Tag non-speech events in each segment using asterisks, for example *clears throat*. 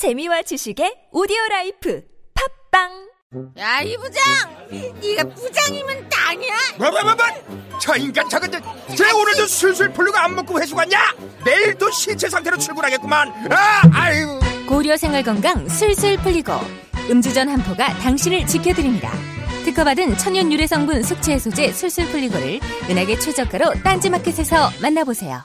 재미와 지식의 오디오 라이프 팟빵 야, 이 부장! 네가 부장이면 땅이야? 뭐뭐뭐뭐 저 인간 저건 쟤 오늘도 술술 풀리고 안 먹고 회식 갔냐 내일도 시체 상태로 출근하겠구만 아 아유 고려 생활 건강 술술 풀리고 음주전 한포가 당신을 지켜드립니다. 특허받은 천연 유래 성분 숙취 해소제 술술 풀리고를 은하계 최저가로 딴지마켓에서 만나보세요.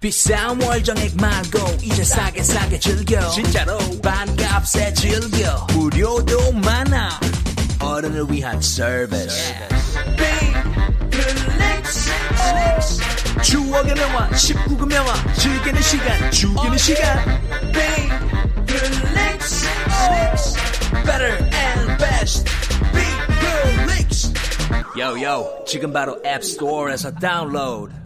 비싼 월정액 말고 이제 싸게 싸게 즐겨 진짜로 반값에 즐겨 무료도 많아 어른을 위한 서비스 빅플렉스 추억의 명화 19금 명화 즐기는 시간 죽이는 시간 빅플렉스 Better and best 빅플렉스 yo yo 지금 바로 앱스토어에서 다운로드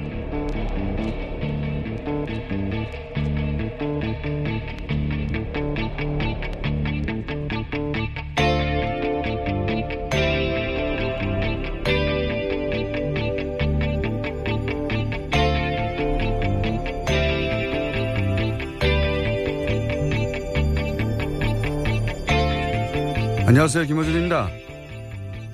안녕하세요. 김호준입니다.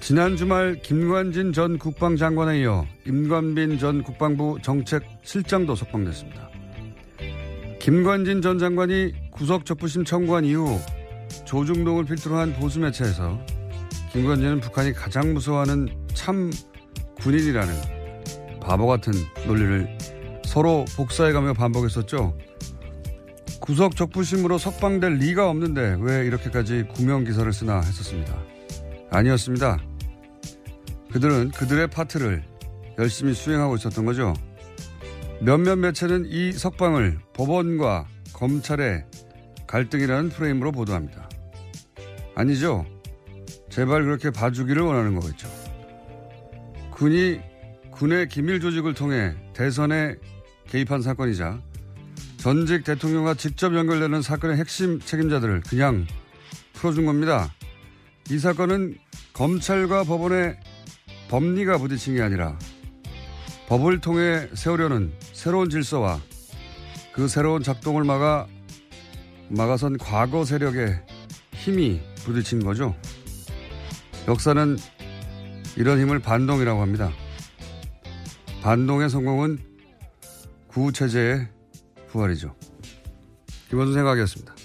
지난 주말 김관진 전 국방장관에 이어 임관빈 전 국방부 정책실장도 석방됐습니다. 김관진 전 장관이 구속 적부심 청구한 이후 조중동을 필두로 한 보수 매체에서 김관진은 북한이 가장 무서워하는 참 군인이라는 바보 같은 논리를 서로 복사해가며 반복했었죠. 구속 적부심으로 석방될 리가 없는데 왜 이렇게까지 구명 기사를 쓰나 했었습니다. 아니었습니다. 그들은 그들의 파트를 열심히 수행하고 있었던 거죠. 몇몇 매체는 이 석방을 법원과 검찰의 갈등이라는 프레임으로 보도합니다. 아니죠. 제발 그렇게 봐주기를 원하는 거겠죠. 군이 군의 기밀 조직을 통해 대선에 개입한 사건이자 전직 대통령과 직접 연결되는 사건의 핵심 책임자들을 그냥 풀어준 겁니다. 이 사건은 검찰과 법원의 법리가 부딪힌 게 아니라 법을 통해 세우려는 새로운 질서와 그 새로운 작동을 막아 막아선 과거 세력의 힘이 부딪힌 거죠. 역사는 이런 힘을 반동이라고 합니다. 반동의 성공은 구체제의 부활이죠. 김원준 생각이었습니다.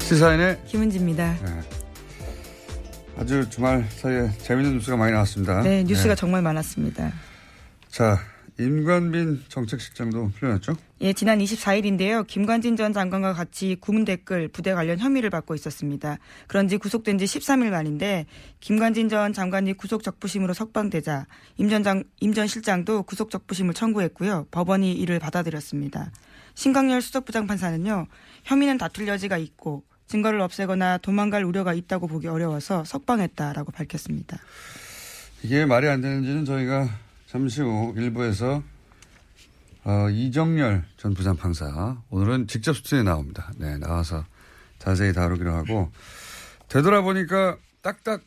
시사인의 김은지입니다. 네. 아주 주말 사이에 재밌는 뉴스가 많이 나왔습니다. 네, 뉴스가 정말 많았습니다. 자, 임관빈 정책실장도 풀려났죠? 예, 지난 24일인데요. 김관진 전 장관과 같이 구문 댓글 부대 관련 혐의를 받고 있었습니다. 그런지 구속된 지 13일 만인데 김관진 전 장관이 구속 적부심으로 석방되자 임전 장, 임전 실장도 구속 적부심을 청구했고요. 법원이 이를 받아들였습니다. 신광열 수석부장 판사는요. 혐의는 다툴 여지가 있고 증거를 없애거나 도망갈 우려가 있다고 보기 어려워서 석방했다라고 밝혔습니다. 이게 말이 안 되는지는 저희가 잠시 후 일부에서 어, 이정열 전 부장판사 오늘은 직접 수준에 나옵니다. 네, 나와서 자세히 다루기로 하고 되돌아보니까 딱딱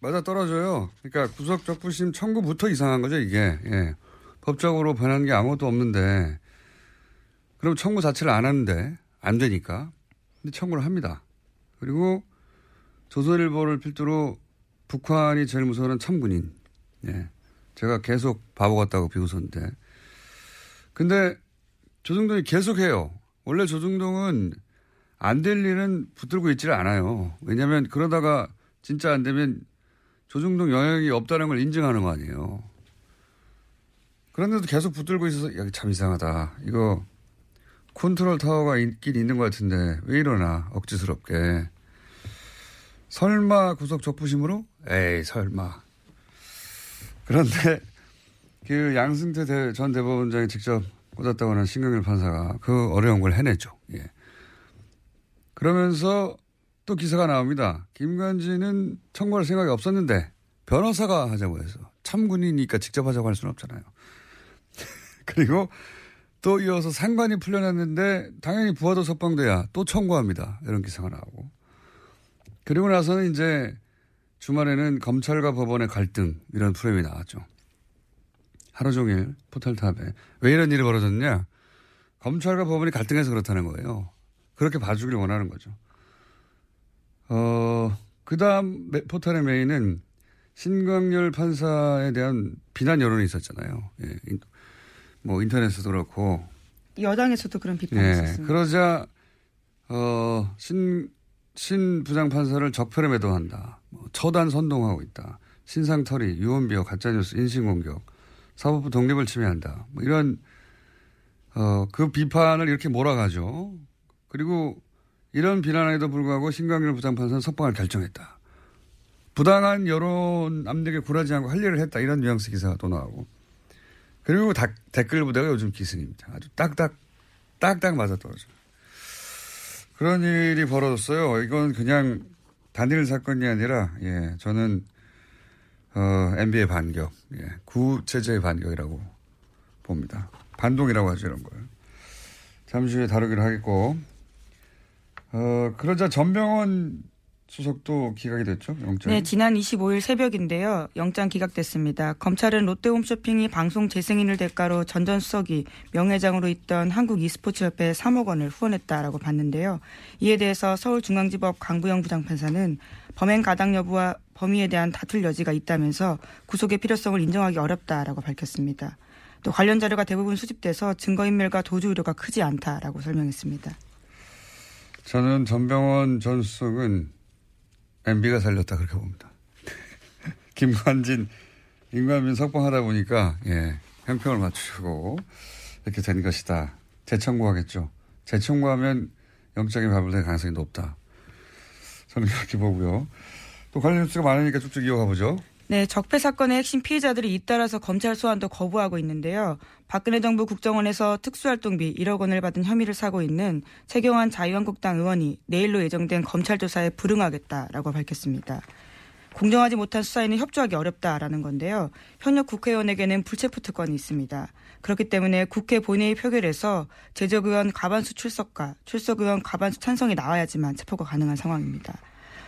맞아 떨어져요. 그러니까 구속 적부심 청구부터 이상한 거죠, 이게. 예. 법적으로 변한 게 아무것도 없는데 그럼 청구 자체를 안 하는데 안 되니까 근데 청구를 합니다. 그리고 조선일보를 필두로 북한이 제일 무서워하는 참군인. 예. 제가 계속 바보 같다고 비웃었는데. 근데 조중동이 계속 해요. 원래 조중동은 안 될 일은 붙들고 있지를 않아요. 왜냐하면 그러다가 진짜 안 되면 조중동 영향이 없다는 걸 인정하는 거 아니에요. 그런데도 계속 붙들고 있어서 여기 참 이상하다. 이거 컨트롤 타워가 있긴 있는 것 같은데 왜 이러나 억지스럽게. 설마 구속 적부심으로? 에이 설마. 그런데 *laughs* 그 양승태 전 대법원장이 직접 꽂았다고 하는 신경일 판사가 그 어려운 걸 해냈죠. 예. 그러면서 또 기사가 나옵니다. 김관진은 청구할 생각이 없었는데 변호사가 하자고 해서 참군이니까 직접 하자고 할 수는 없잖아요. *laughs* 그리고 또 이어서 상관이 풀려났는데 당연히 부하도 석방돼야 또 청구합니다. 이런 기사가 나오고. 그리고 나서는 이제 주말에는 검찰과 법원의 갈등 이런 프레임이 나왔죠. 하루 종일 포털탑에 왜 이런 일이 벌어졌냐? 검찰과 법원이 갈등해서 그렇다는 거예요. 그렇게 봐주길 원하는 거죠. 어, 그 다음 포털의 메인은 신광열 판사에 대한 비난 여론이 있었잖아요. 예. 뭐 인터넷에도 그렇고. 여당에서도 그런 비판이 예. 있었습니다. 그러자, 어, 신, 신 부장 판사를 적폐에 매도한다. 뭐 처단 선동하고 있다. 신상털이, 유언비어, 가짜뉴스, 인신공격, 사법부 독립을 침해한다. 뭐 이런, 어, 그 비판을 이렇게 몰아가죠. 그리고 이런 비난에도 불구하고 신광일 부장판사는 석방을 결정했다. 부당한 여론 압력에 굴하지 않고 할 일을 했다. 이런 뉘앙스 기사가 또 나오고. 그리고 다, 댓글 부대가 요즘 기승입니다. 아주 딱딱, 딱딱 맞아떨어져요. 그런 일이 벌어졌어요. 이건 그냥 단일 사건이 아니라, 예, 저는, 어, MB의 반격, 예, 구체제의 반격이라고 봅니다. 반동이라고 하죠, 이런 걸. 잠시 후에 다루기로 하겠고, 어, 그러자 전병원 수석도 기각이 됐죠, 영장. 네, 지난 25일 새벽인데요. 영장 기각됐습니다. 검찰은 롯데홈쇼핑이 방송 재승인을 대가로 전전 수석이 명예장으로 있던 한국 e스포츠협회에 3억 원을 후원했다라고 봤는데요. 이에 대해서 서울중앙지법 강부영 부장판사는 범행 가당 여부와 범위에 대한 다툴 여지가 있다면서 구속의 필요성을 인정하기 어렵다라고 밝혔습니다. 또 관련 자료가 대부분 수집돼서 증거인멸과 도주 우려가 크지 않다라고 설명했습니다. 저는 전병원 전 수석은 MB가 살렸다 그렇게 봅니다. *laughs* 김관진, 임관빈 석방하다 보니까 예, 형평을 맞추고 이렇게 된 것이다. 재청구하겠죠. 재청구하면 영장이 발부될 가능성이 높다. 저는 그렇게 보고요. 또 관련 뉴스가 많으니까 쭉쭉 이어가 보죠. 네, 적폐 사건의 핵심 피해자들이 잇따라서 검찰 소환도 거부하고 있는데요. 박근혜 정부 국정원에서 특수활동비 1억 원을 받은 혐의를 사고 있는 최경환 자유한국당 의원이 내일로 예정된 검찰 조사에 불응하겠다라고 밝혔습니다. 공정하지 못한 수사에는 협조하기 어렵다라는 건데요. 현역 국회의원에게는 불체포 특권이 있습니다. 그렇기 때문에 국회 본회의 표결에서 제적 의원 과반수 출석과 출석 의원 과반수 찬성이 나와야지만 체포가 가능한 상황입니다.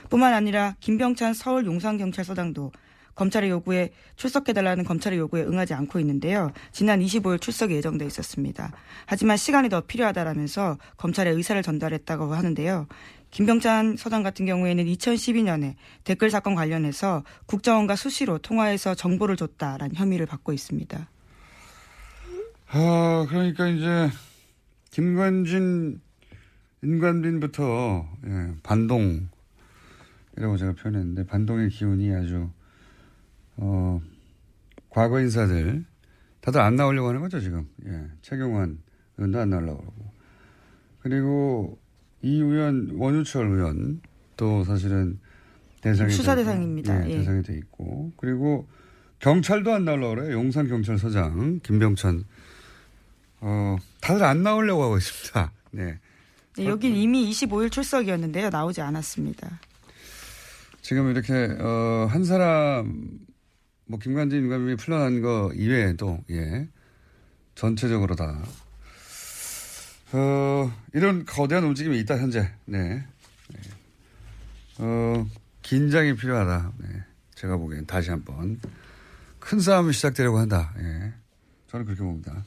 뿐만 아니라 김병찬 서울 용산경찰서장도 검찰의 요구에 출석해달라는 검찰의 요구에 응하지 않고 있는데요. 지난 25일 출석이 예정돼 있었습니다. 하지만 시간이 더 필요하다라면서 검찰의 의사를 전달했다고 하는데요. 김병찬 서장 같은 경우에는 2012년에 댓글 사건 관련해서 국정원과 수시로 통화해서 정보를 줬다라는 혐의를 받고 있습니다. 아, 그러니까 이제 김관진, 인관빈부터 예, 반동이라고 제가 표현했는데 반동의 기운이 아주 어, 과거 인사들 다들 안 나오려고 하는 거죠, 지금. 예. 최경환 의원도 안 나오려고 하고. 그리고 이 의원, 원유철 의원 또 사실은 대상이 수사 돼- 대상입니다. 예, 예. 대상이 돼 있고. 그리고 경찰도 안 나오려고 그래요. 용산 경찰서장 김병찬. 어, 다들 안 나오려고 하고 있습니다. *laughs* 네. 네, 여긴 이미 25일 출석이었는데요. 나오지 않았습니다. 지금 이렇게 어, 한 사람 뭐 김관진 임관님이 풀려난 거 이외에도 예 전체적으로 다. 어, 이런 거대한 움직임이 있다 현재. 네, 네. 어, 긴장이 필요하다. 네. 제가 보기엔 다시 한번. 큰 싸움이 시작되려고 한다. 예. 저는 그렇게 봅니다.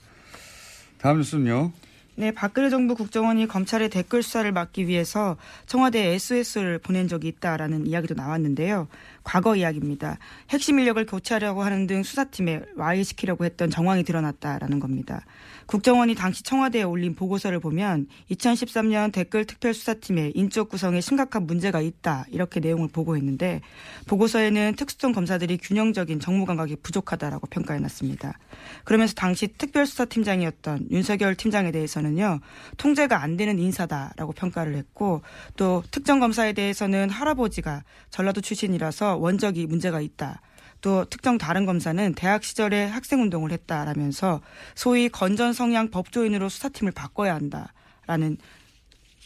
다음 뉴스는요? 네, 박근혜 정부 국정원이 검찰의 댓글 수사를 막기 위해서 청와대에 SOS를 보낸 적이 있다라는 이야기도 나왔는데요. 과거 이야기입니다. 핵심 인력을 교체하려고 하는 등 수사팀에 와해시키려고 했던 정황이 드러났다라는 겁니다. 국정원이 당시 청와대에 올린 보고서를 보면 2013년 댓글 특별수사팀의 인적 구성에 심각한 문제가 있다 이렇게 내용을 보고했는데 보고서에는 특수통 검사들이 균형적인 정무 감각이 부족하다라고 평가해놨습니다. 그러면서 당시 특별수사팀장이었던 윤석열 팀장에 대해서는요 통제가 안 되는 인사다라고 평가를 했고 또 특정 검사에 대해서는 할아버지가 전라도 출신이라서 원적이 문제가 있다. 또 특정 다른 검사는 대학 시절에 학생 운동을 했다라면서 소위 건전 성향 법조인으로 수사팀을 바꿔야 한다라는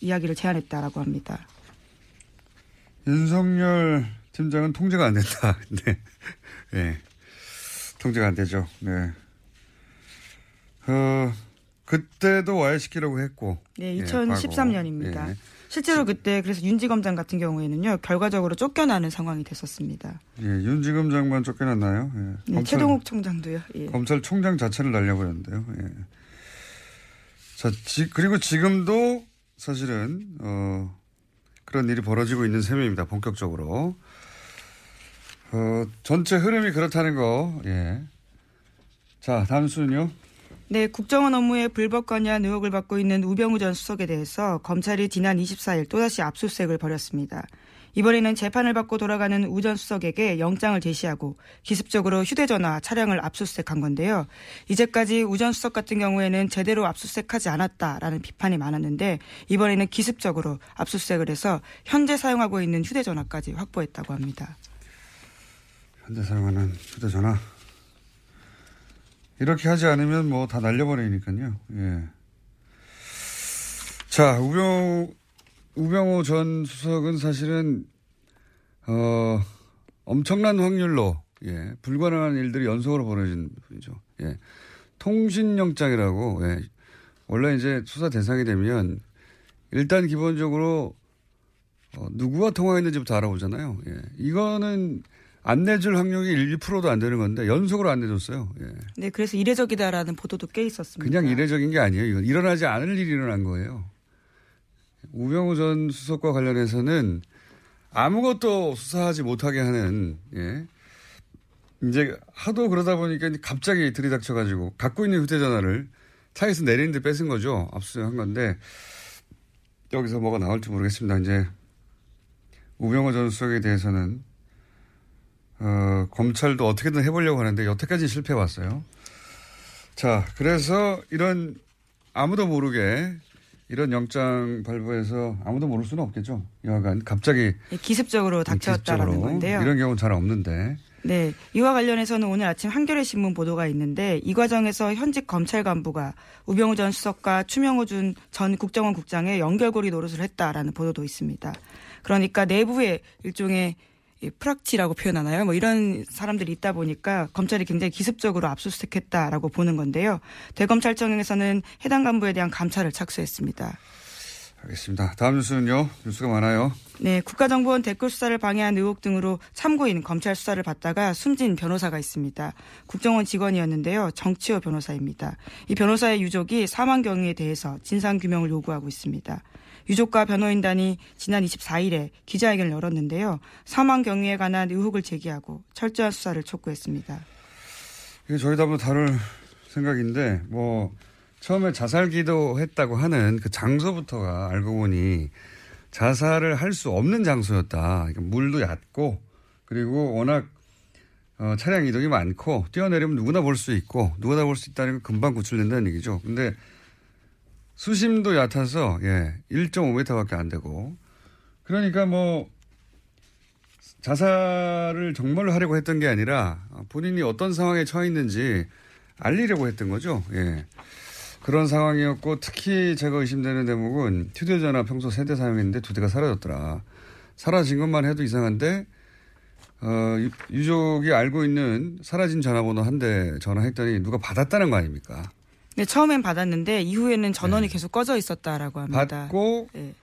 이야기를 제안했다라고 합니다. 윤석열 팀장은 통제가 안 된다. *laughs* 네. 네. 통제가 안 되죠. 네. 어, 그때도 와해시키려고 했고. 네, 예, 2013년입니다. 과거. 예. 실제로 그때 그래서 윤지검장 같은 경우에는요 결과적으로 쫓겨나는 상황이 됐었습니다. 예, 윤지검장만 쫓겨났나요? 예. 네, 검찰- 최동욱 총장도요. 예. 검찰총장 자체를 날려버렸는데요. 예. 자, 지, 그리고 지금도 사실은, 어, 그런 일이 벌어지고 있는 셈입니다. 본격적으로. 어, 전체 흐름이 그렇다는 거, 예. 자, 다음 수는요? 네, 국정원 업무에 불법 관여한 의혹을 받고 있는 우병우 전 수석에 대해서 검찰이 지난 24일 또다시 압수수색을 벌였습니다. 이번에는 재판을 받고 돌아가는 우 전 수석에게 영장을 제시하고 기습적으로 휴대전화 차량을 압수수색한 건데요. 이제까지 우 전 수석 같은 경우에는 제대로 압수수색하지 않았다라는 비판이 많았는데 이번에는 기습적으로 압수수색을 해서 현재 사용하고 있는 휴대전화까지 확보했다고 합니다. 현재 사용하는 휴대전화. 이렇게 하지 않으면 뭐 다 날려버리니까요. 예. 자, 우병, 우병호 전 수석은 사실은, 어, 엄청난 확률로, 예, 불가능한 일들이 연속으로 벌어진 분이죠. 예. 통신영장이라고, 예. 원래 이제 수사 대상이 되면 일단 기본적으로 어, 누구와 통화했는지부터 알아보잖아요. 예. 이거는 안 내줄 확률이 1%도 안 되는 건데 연속으로 안 내줬어요. 예. 네, 그래서 이례적이다라는 보도도 꽤 있었습니다. 그냥 이례적인 게 아니에요. 이건 일어나지 않을 일이 일어난 거예요. 우병우 전 수석과 관련해서는 아무것도 수사하지 못하게 하는 예. 이제 하도 그러다 보니까 갑자기 들이닥쳐가지고 갖고 있는 휴대전화를 차에서 내리는데 뺏은 거죠. 압수수색한 건데 여기서 뭐가 나올지 모르겠습니다. 이제 우병우 전 수석에 대해서는 어, 검찰도 어떻게든 해보려고 하는데 여태까지 실패해 왔어요. 자, 그래서 이런 아무도 모르게 이런 영장 발부해서 아무도 모를 수는 없겠죠. 여하간 갑자기 네, 기습적으로 닥쳤다라는 기습적으로. 건데요. 이런 경우는 잘 없는데. 네. 이와 관련해서는 오늘 아침 한겨레 신문 보도가 있는데 이 과정에서 현직 검찰 간부가 우병우 전 수석과 추명호 준전 국정원 국장의 연결고리 노릇을 했다라는 보도도 있습니다. 그러니까 내부에 일종의 이 프락치라고 표현하나요? 뭐 이런 사람들이 있다 보니까 검찰이 굉장히 기습적으로 압수수색했다라고 보는 건데요. 대검찰청에서는 해당 간부에 대한 감찰을 착수했습니다. 알겠습니다. 다음 뉴스는요. 뉴스가 많아요. 네, 국가정보원 댓글 수사를 방해한 의혹 등으로 참고인 검찰 수사를 받다가 숨진 변호사가 있습니다. 국정원 직원이었는데요. 정치호 변호사입니다. 이 변호사의 유족이 사망 경위에 대해서 진상 규명을 요구하고 있습니다. 유족과 변호인단이 지난 24일에 기자회견을 열었는데요. 사망 경위에 관한 의혹을 제기하고 철저한 수사를 촉구했습니다. 이게 저희도 한번 다룰 생각인데, 뭐, 처음에 자살 기도 했다고 하는 그 장소부터가 알고 보니 자살을 할 수 없는 장소였다. 그러니까 물도 얕고, 그리고 워낙 어, 차량 이동이 많고 뛰어내리면 누구나 볼 수 있고 누구나 볼 수 있다는 건 금방 구출된다는 얘기죠. 근데 수심도 얕아서 예 1.5m밖에 안 되고 그러니까 뭐 자살을 정말로 하려고 했던 게 아니라 본인이 어떤 상황에 처해 있는지 알리려고 했던 거죠. 예. 그런 상황이었고 특히 제가 의심되는 대목은 휴대전화 평소 세대 사용했는데 두 대가 사라졌더라. 사라진 것만 해도 이상한데 어, 유족이 알고 있는 사라진 전화번호 한 대 전화했더니 누가 받았다는 거 아닙니까? 네, 처음엔 받았는데 이후에는 전원이 네. 계속 꺼져 있었다라고 합니다. 받고 네.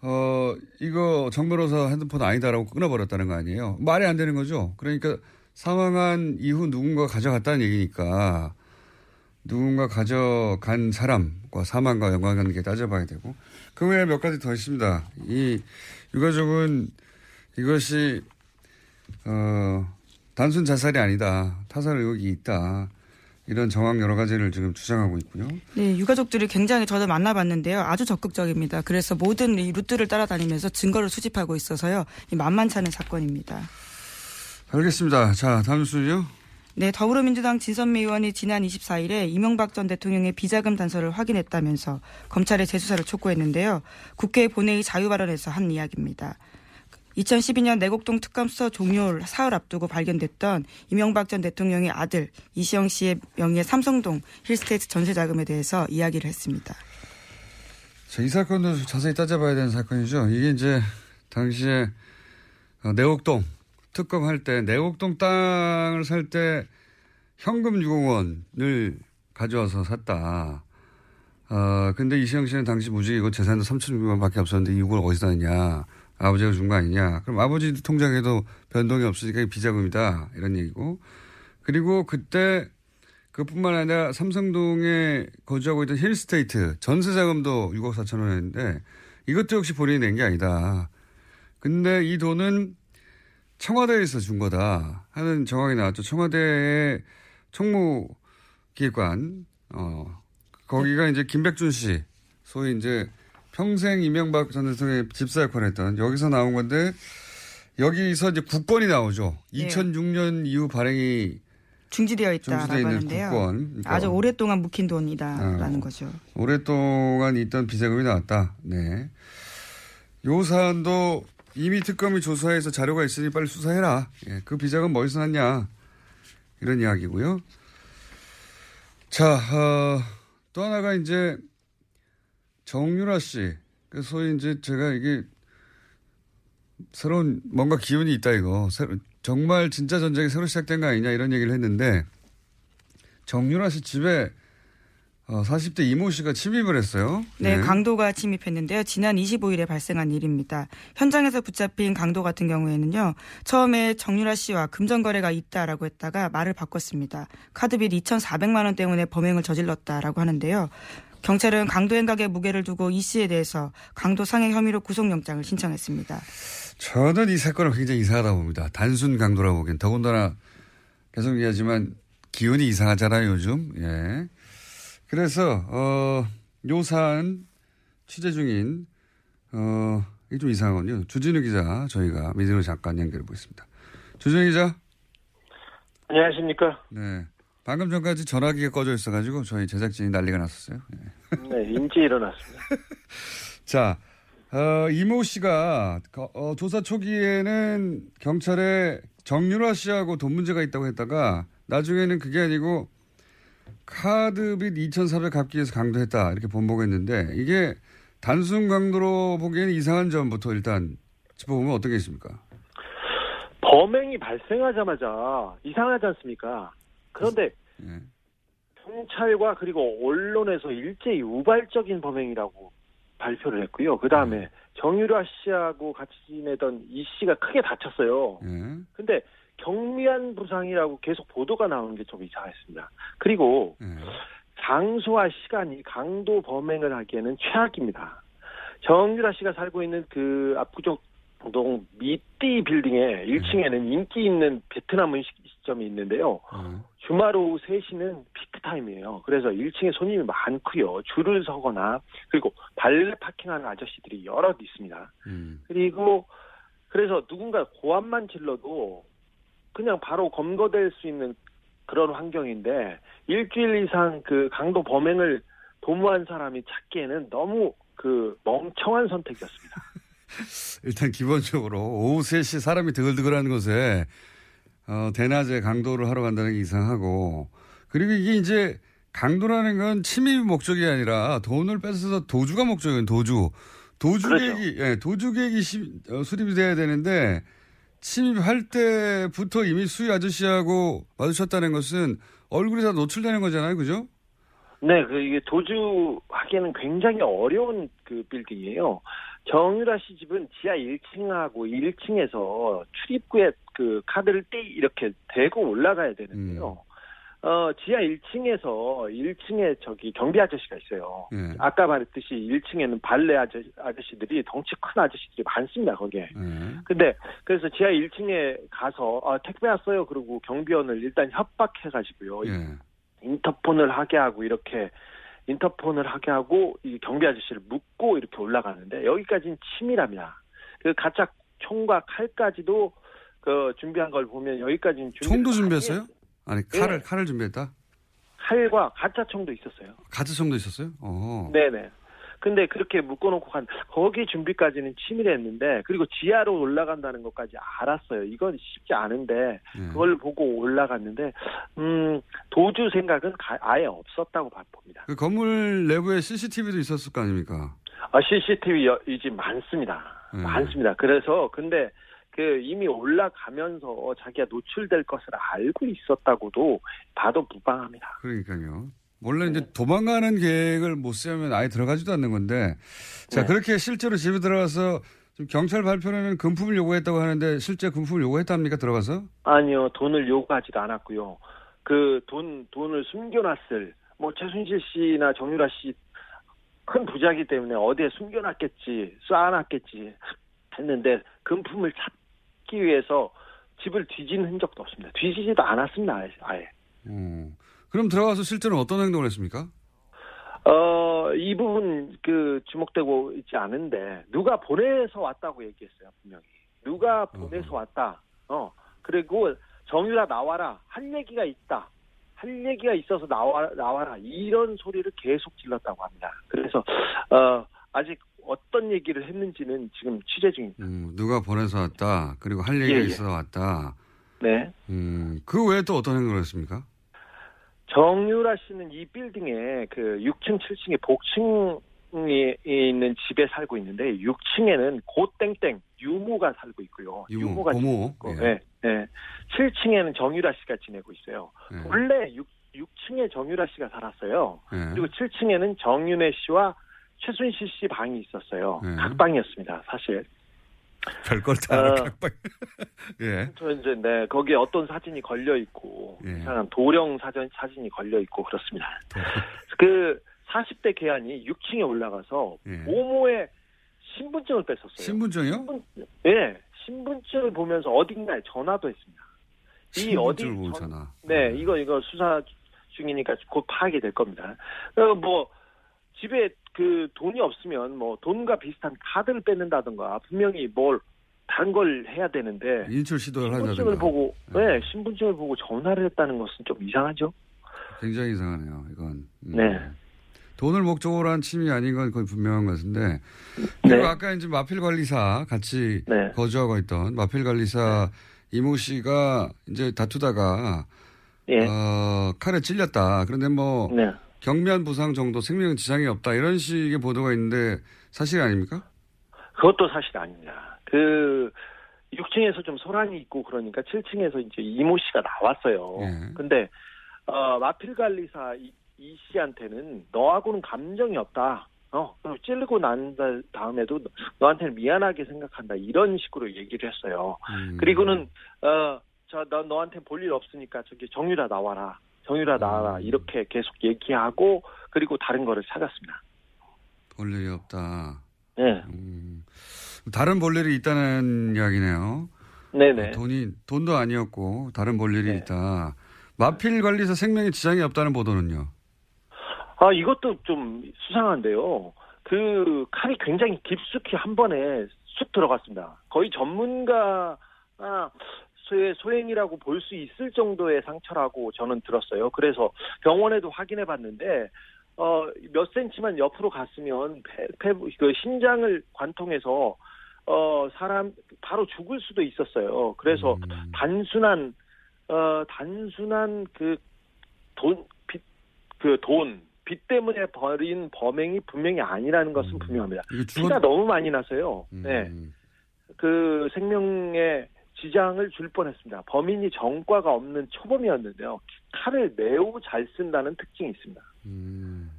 어 이거 정 변호사 핸드폰 아니다라고 끊어버렸다는 거 아니에요? 말이 안 되는 거죠. 그러니까 사망한 이후 누군가 가져갔다는 얘기니까 누군가 가져간 사람과 사망과 연관관계 따져봐야 되고 그 외에 몇 가지 더 있습니다. 이 유가족은 이것이 어 단순 자살이 아니다. 타살 의혹이 있다. 이런 정황 여러 가지를 지금 주장하고 있고요. 네, 유가족들이 굉장히 저도 만나봤는데요. 아주 적극적입니다. 그래서 모든 이 루트를 따라다니면서 증거를 수집하고 있어서요. 만만치 않은 사건입니다. 알겠습니다. 자, 다음 순요. 네, 더불어민주당 진선미 의원이 지난 24일에 이명박 전 대통령의 비자금 단서를 확인했다면서 검찰에 재수사를 촉구했는데요. 국회 본회의 자유 발언에서 한 이야기입니다. 2012년 내곡동 특감 수사 종료 사흘 앞두고 발견됐던 이명박 전 대통령의 아들 이시영 씨의 명의 삼성동 힐스테이트 전세 자금에 대해서 이야기를 했습니다. 자, 이 사건도 자세히 따져봐야 되는 사건이죠. 이게 이제 당시에 어, 내곡동 특검 할 때 내곡동 땅을 살 때 현금 6억 원을 가져와서 샀다. 어, 근데 이시영 씨는 당시 무직이고 재산도 3,600만 밖에 없었는데 6억 어디서 났냐. 아버지가 준 거 아니냐. 그럼 아버지 통장에도 변동이 없으니까 비자금이다. 이런 얘기고. 그리고 그때 그뿐만 아니라 삼성동에 거주하고 있던 힐스테이트 전세 자금도 6억 4천 원이었는데 이것도 역시 본인이 낸 게 아니다. 근데 이 돈은 청와대에서 준 거다 하는 정황이 나왔죠. 청와대의 총무기관, 어, 거기가 이제 김백준 씨, 소위 이제 평생 이명박 전 대통령의 집사 역할을 했던 여기서 나온 건데 여기서 이제 국권이 나오죠. 네. 2006년 이후 발행이 중지되어 있다라고 하는데요. 국권. 그러니까 아주 오랫동안 묵힌 돈이다라는 어, 거죠. 오랫동안 있던 비자금이 나왔다. 네. 요 사안도 이미 특검이 조사해서 자료가 있으니 빨리 수사해라. 예, 그 비자금 어디서 났냐. 이런 이야기고요. 자, 어, 또 하나가 이제 정유라 씨. 그 소위 이제 제가 이게 새로운 뭔가 기운이 있다 이거. 새로, 정말 진짜 전쟁이 새로 시작된 거 아니냐 이런 얘기를 했는데 정유라 씨 집에 어, 40대 이모 씨가 침입을 했어요. 네, 네, 강도가 침입했는데요. 지난 25일에 발생한 일입니다. 현장에서 붙잡힌 강도 같은 경우에는요. 처음에 정유라 씨와 금전 거래가 있다라고 했다가 말을 바꿨습니다. 카드빚 2,400만 원 때문에 범행을 저질렀다라고 하는데요. 경찰은 강도 행각의 무게를 두고 이 씨에 대해서 강도 상해 혐의로 구속영장을 신청했습니다. 저는 이 사건을 굉장히 이상하다 봅니다. 단순 강도라고 보기엔 더군다나 계속 얘기하지만 기운이 이상하잖아요, 요즘. 예. 그래서 어, 요 사안 취재 중인 어, 이게 좀 이상하군요. 주진우 기자 저희가 미디어 잠깐 연결해 보겠습니다. 주진우 기자. 안녕하십니까. 네. 방금 전까지 전화기가 꺼져 있어가지고 저희 제작진이 난리가 났었어요. 네, 네 인지 일어났습니다. *laughs* 자, 어, 이모 씨가 어, 조사 초기에는 경찰에 정유라 씨하고 돈 문제가 있다고 했다가 나중에는 그게 아니고 카드 빚 2,400 갚기 위해서 강도했다. 이렇게 본보고했는데 이게 단순 강도로 보기에는 이상한 점부터 일단 짚어보면 어떤 게 있습니까? 범행이 발생하자마자 이상하지 않습니까? 그런데 네. 경찰과 그리고 언론에서 일제히 우발적인 범행이라고 발표를 했고요. 그 다음에 네. 정유라 씨하고 같이 지내던 이 씨가 크게 다쳤어요. 네. 근데 경미한 부상이라고 계속 보도가 나오는 게 좀 이상했습니다. 그리고 네. 장소와 시간이 강도 범행을 하기에는 최악입니다. 정유라 씨가 살고 있는 그 압구정 동 미띠 빌딩의 1층에는 인기 있는 베트남 음식점이 있는데요. 네. 주말 오후 3시는 피크 타임이에요. 그래서 1층에 손님이 많고요. 줄을 서거나 그리고 발레 파킹하는 아저씨들이 여럿 있습니다. 음. 그리고 그래서 누군가 고함만 질러도 그냥 바로 검거될 수 있는 그런 환경인데 일주일 이상 그 강도 범행을 도모한 사람이 찾기에는 너무 그 멍청한 선택이었습니다. *laughs* 일단 기본적으로 오후 3시 사람이 드글드글하는 곳에 어, 대낮에 강도를 하러 간다는 게 이상하고 그리고 이게 이제 강도라는 건 침입 목적이 아니라 돈을 뺏어서 도주가 목적이에요. 도주. 도주객이 그렇죠. 예, 도주객이 시, 어, 수립이 돼야 되는데 침입할 때부터 이미 수희 아저씨하고 마주쳤다는 것은 얼굴이 다 노출되는 거잖아요. 그죠? 네, 그 이게 도주하기에는 굉장히 어려운 그 빌딩이에요. 정유라 씨 집은 지하 1층하고 1층에서 출입구에 그 카드를 떼 이렇게 대고 올라가야 되는데요. 음. 어, 지하 1층에서 1층에 저기 경비 아저씨가 있어요. 네. 아까 말했듯이 1층에는 발레 아저씨, 아저씨들이 덩치 큰 아저씨들이 많습니다, 거기에. 네. 근데, 그래서 지하 1층에 가서, 아, 택배 왔어요. 그리고 경비원을 일단 협박해가지고요. 네. 인터폰을 하게 하고, 이렇게, 인터폰을 하게 하고, 이 경비 아저씨를 묶고 이렇게 올라가는데, 여기까지는 치밀합니다. 그 가짜 총과 칼까지도 그 준비한 걸 보면 여기까지는 총도 준비했어요? 아니 칼을 네. 칼을 준비했다. 칼과 가짜 총도 있었어요. 가짜 총도 있었어요? 어. 네네. 근데 그렇게 묶어놓고 간 거기 준비까지는 치밀했는데 그리고 지하로 올라간다는 것까지 알았어요. 이건 쉽지 않은데 네. 그걸 보고 올라갔는데 음 도주 생각은 가, 아예 없었다고 봅니다. 그 건물 내부에 CCTV도 있었을 거 아닙니까? 아 CCTV 이제 많습니다. 네. 많습니다. 그래서 근데 그 이미 올라가면서 자기가 노출될 것을 알고 있었다고도 봐도 무방합니다. 그러니까요. 원래 네. 이제 도망가는 계획을 못 세우면 아예 들어가지도 않는 건데 자 네. 그렇게 실제로 집에 들어가서 경찰 발표는 금품을 요구했다고 하는데 실제 금품을 요구했답니까 들어가서? 아니요 돈을 요구하지도 않았고요. 그 돈 돈을 숨겨놨을 뭐 최순실 씨나 정유라 씨 큰 부자기 때문에 어디에 숨겨놨겠지 쌓아놨겠지 했는데 금품을 찾 찾기 위해서 집을 뒤진 흔적도 없습니다. 뒤지지도 않았습니다. 아예. 음. 그럼 들어가서 실제로 어떤 행동을 했습니까? 어, 이 부분 그 주목되고 있지 않은데 누가 보내서 왔다고 얘기했어요, 분명히. 누가 보내서 왔다. 어. 그리고 정유라 나와라. 할 얘기가 있다. 할 얘기가 있어서 나와 나와라. 이런 소리를 계속 질렀다고 합니다. 그래서 어 아직 어떤 얘기를 했는지는 지금 취재 중입니다. 음, 누가 보내서 왔다. 그리고 할 얘기가 예, 예. 있어서 왔다. 네. 음, 그 외에 또 어떤 행동을 했습니까? 정유라 씨는 이 빌딩에 그 6층, 7층에 복층에 있는 집에 살고 있는데 6층에는 고땡땡 유모가 살고 있고요. 유모, 가 고모. 있고, 네. 네. 7층에는 정유라 씨가 지내고 있어요. 네. 원래 6, 6층에 정유라 씨가 살았어요. 네. 그리고 7층에는 정윤혜 씨와 최순실 씨 방이 있었어요. 네. 각방이었습니다, 사실. 별걸 다 어, 각방. *laughs* 예. 저 이제 네 거기에 어떤 사진이 걸려 있고 예. 이상한 도령 사진 사진이 걸려 있고 그렇습니다. *laughs* 그 40대 계안이 6층에 올라가서 예. 모모의 신분증을 뺐었어요. 신분증이요? 신분, 네, 신분증을 보면서 어딘가에 전화도 했습니다. 이 어디 전화. 네, 네, 이거 이거 수사 중이니까 곧 파악이 될 겁니다. 어, 뭐 집에 그 돈이 없으면 뭐 돈과 비슷한 카드를 뺏는다든가 분명히 뭘 다른 걸 해야 되는데 인출 시도를 신분증을 한다든가. 보고 네. 네. 신분증을 보고 전화를 했다는 것은 좀 이상하죠. 굉장히 이상하네요. 이건 음. 네. 돈을 목적으로 한 침이 아닌 건 거의 분명한 것인데 그리고 네. 아까 이제 마필 관리사 같이 네. 거주하고 있던 마필 관리사 네. 이모 씨가 이제 다투다가 예. 어, 칼에 찔렸다. 그런데 뭐 네. 경미한 부상 정도 생명 지장이 없다 이런 식의 보도가 있는데 사실 아닙니까? 그것도 사실 아닙니다. 그 6층에서 좀 소란이 있고 그러니까 7층에서 이제 이모 씨가 나왔어요. 예. 근데 어, 마필 관리사 이, 이 씨한테는 너하고는 감정이 없다. 어, 찌르고 난 다음에도 너한테는 미안하게 생각한다. 이런 식으로 얘기를 했어요. 음. 그리고는, 어, 저, 너, 너한테 볼 일 없으니까 저기 정유라 나와라. 정유라 나와라 음. 이렇게 계속 얘기하고 그리고 다른 거를 찾았습니다. 볼 일이 없다. 네. 음. 다른 볼 일이 있다는 이야기네요. 네네. 어, 돈이 돈도 아니었고 다른 볼 일이 네. 있다. 마필 관리사 생명에 지장이 없다는 보도는요. 아 이것도 좀 수상한데요. 그 칼이 굉장히 깊숙이 한 번에 쑥 들어갔습니다. 거의 전문가 아, 소 의 소행이라고 볼 수 있을 정도의 상처라고 저는 들었어요. 그래서 병원에도 확인해 봤는데 어, 몇 센치만 옆으로 갔으면 폐, 폐, 그 심장을 관통해서 어, 사람 바로 죽을 수도 있었어요. 그래서 음. 단순한 어, 단순한 그 돈, 빚, 그 돈, 빚 때문에 벌인 범행이 분명히 아니라는 것은 분명합니다. 이거 피가 너무 많이 나서요. 음. 네. 그 생명에 지장을 줄 뻔했습니다. 범인이 전과가 없는 초범이었는데요. 칼을 매우 잘 쓴다는 특징이 있습니다. 음.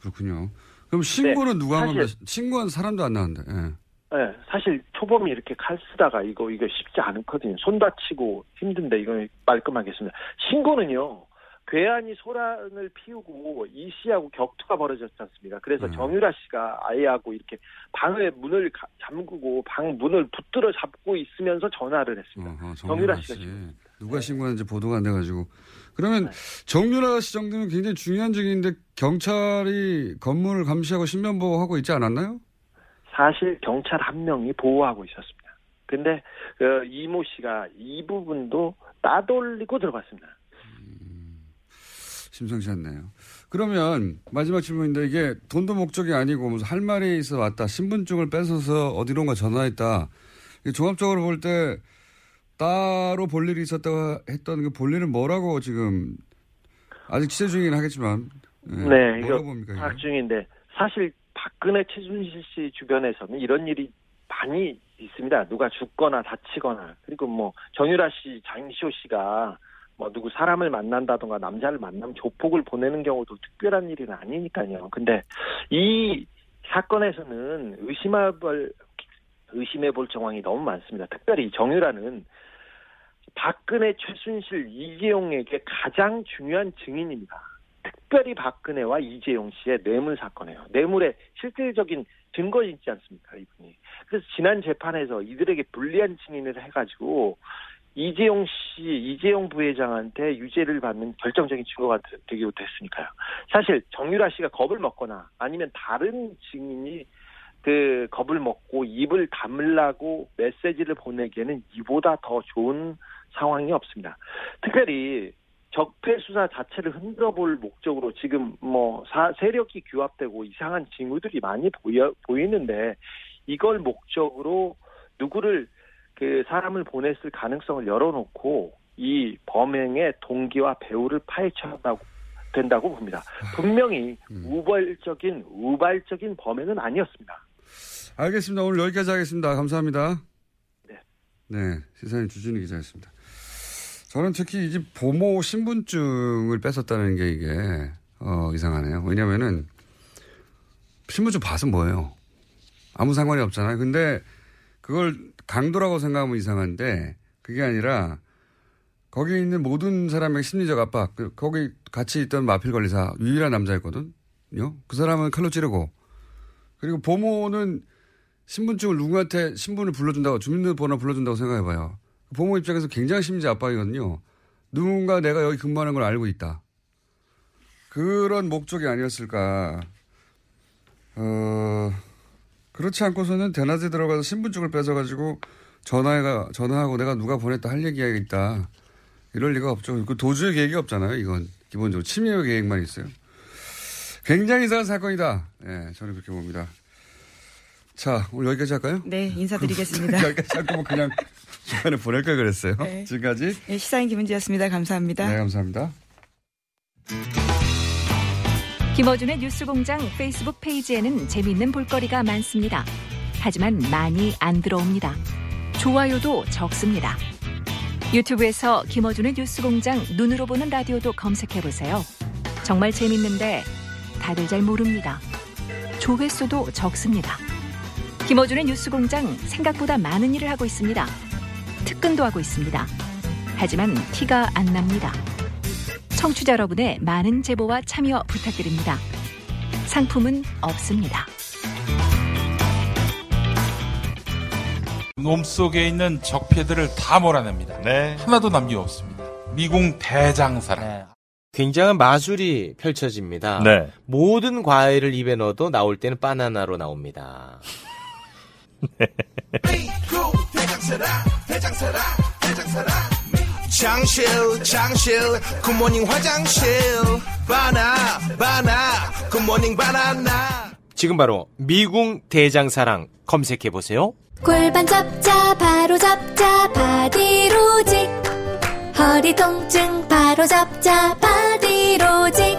그렇군요. 그럼 신고는 네, 누가 한 겁니까? 사실- 신고한 사람도 안 나왔는데. 예. 네, 사실 초범이 이렇게 칼 쓰다가 이거 이거 쉽지 않거든요. 손 다치고 힘든데 이거 말끔하겠습니다. 신고는요. 괴한이 소란을 피우고 이 씨하고 격투가 벌어졌지 않습니까? 그래서 음. 정유라 씨가 아이하고 이렇게 방의 문을 가- 잠그고 방 문을 붙들어 잡고 있으면서 전화를 했습니다. 어허, 정유라 정유라 씨가 씨. 지금 누가 신고했는지 보도가 안 돼가지고. 그러면 네. 정유라 씨 정도면 굉장히 중요한 적인데 경찰이 건물을 감시하고 신변 보호하고 있지 않았나요? 사실 경찰 한 명이 보호하고 있었습니다. 근데 그 이모 씨가 이 부분도 따돌리고 들어갔습니다. 심상치 않네요. 그러면 마지막 질문인데 이게 돈도 목적이 아니고 무슨 할 말이 있어 왔다. 신분증을 뺏어서 어디론가 전화했다. 종합적으로 볼 때 따로 볼 일이 있었다고 했던 그 볼 일은 뭐라고 지금 아직 취재 중이긴 하겠지만 예, 네, 이거 뭐라고 봅니까? 파악? 중인데 사실 박근혜 최순실 씨 주변에서는 이런 일이 많이 있습니다. 누가 죽거나 다치거나 그리고 뭐 정유라 씨, 장시호 씨가 뭐 누구 사람을 만난다던가 남자를 만나면 조폭을 보내는 경우도 특별한 일은 아니니까요. 근데 이 사건에서는 의심해볼 의심해 볼 정황이 너무 많습니다. 특별히 정유라는 박근혜, 최순실, 이재용에게 가장 중요한 증인입니다. 특별히 박근혜와 이재용 씨의 뇌물 사건이에요. 뇌물의 실질적인 증거 있지 않습니까, 이분이. 그래서 지난 재판에서 이들에게 불리한 증인을 해가지고 이재용 씨, 이재용 부회장한테 유죄를 받는 결정적인 증거가 되- 되기도 됐으니까요. 사실 정유라 씨가 겁을 먹거나 아니면 다른 증인이 그 겁을 먹고 입을 다물라고 메시지를 보내기에는 이보다 더 좋은 상황이 없습니다. 특별히 적폐 수사 자체를 흔들어 볼 목적으로 지금 뭐 사- 세력이 규합되고 이상한 징후들이 많이 보여 보이는데 이걸 목적으로 누구를 그 사람을 보냈을 가능성을 열어놓고 이 범행의 동기와 배후를 파헤쳐야 된다고 봅니다. 분명히 우발적인 우발적인 범행은 아니었습니다. 알겠습니다. 오늘 여기까지 하겠습니다. 감사합니다. 네. 네, 시사인 주진우 기자였습니다. 저는 특히 이 집 보모 신분증을 뺏었다는 게 이게 어, 이상하네요. 왜냐면은 신분증 봐서 뭐예요? 아무 상관이 없잖아요. 근데 그걸 강도라고 생각하면 이상한데 그게 아니라 거기 있는 모든 사람의 심리적 압박, 그 거기 같이 있던 마필 관리사 유일한 남자였거든요. 그 사람은 칼로 찌르고 그리고 보모는 신분증을 누구한테 신분을 불러준다고 주민등록번호 불러준다고 생각해봐요. 보모 입장에서 굉장히 심리적 압박이거든요. 누군가 내가 여기 근무하는 걸 알고 있다. 그런 목적이 아니었을까. 어, 그렇지 않고서는 대낮에 들어가서 신분증을 뺏어가지고 전화가, 전화하고 내가 누가 보냈다 할 얘기가 있다. 이럴 리가 없죠. 그 도주의 계획이 없잖아요. 이건 기본적으로 침해 계획만 있어요. 굉장히 이상한 사건이다. 예, 저는 그렇게 봅니다. 자, 오늘 여기까지 할까요? 네, 인사드리겠습니다. *laughs* 여기까지 할 거면 그냥 중간에 보낼 걸 그랬어요. 네. 지금까지. 네, 시사인 김은지였습니다. 감사합니다. 네, 감사합니다. 김어준의 뉴스공장 페이스북 페이지에는 재미있는 볼거리가 많습니다. 하지만 많이 안 들어옵니다. 좋아요도 적습니다. 유튜브에서 김어준의 뉴스공장 눈으로 보는 라디오도 검색해보세요. 정말 재밌는데 다들 잘 모릅니다. 조회수도 적습니다. 김어준의 뉴스공장 생각보다 많은 일을 하고 있습니다. 특근도 하고 있습니다. 하지만 티가 안 납니다. 청취자 여러분의 많은 제보와 참여 부탁드립니다. 상품은 없습니다. 몸속에 있는 적폐들을 다 몰아냅니다. 하나도 남김없습니다. 미궁 대장사랑. 굉장한 마술이 펼쳐집니다. 네. 모든 과일을 입에 넣어도 나올 때는 바나나로 나옵니다. *laughs* 대장사랑 대장사랑 대장 장실 장실 good morning 화장실. 바나 바나 good morning 바나나. 지금 바로 미궁 대장사랑 검색해 보세요. 골반 잡자 바로 잡자 바디로직. 허리 통증 바로 잡자 바디로직.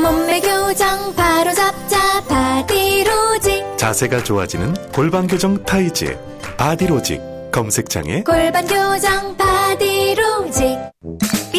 몸매 교정 바로 잡자 바디로직. 자세가 좋아지는 골반 교정 타이즈 바디로직 검색창에. 골반 교정 바디로직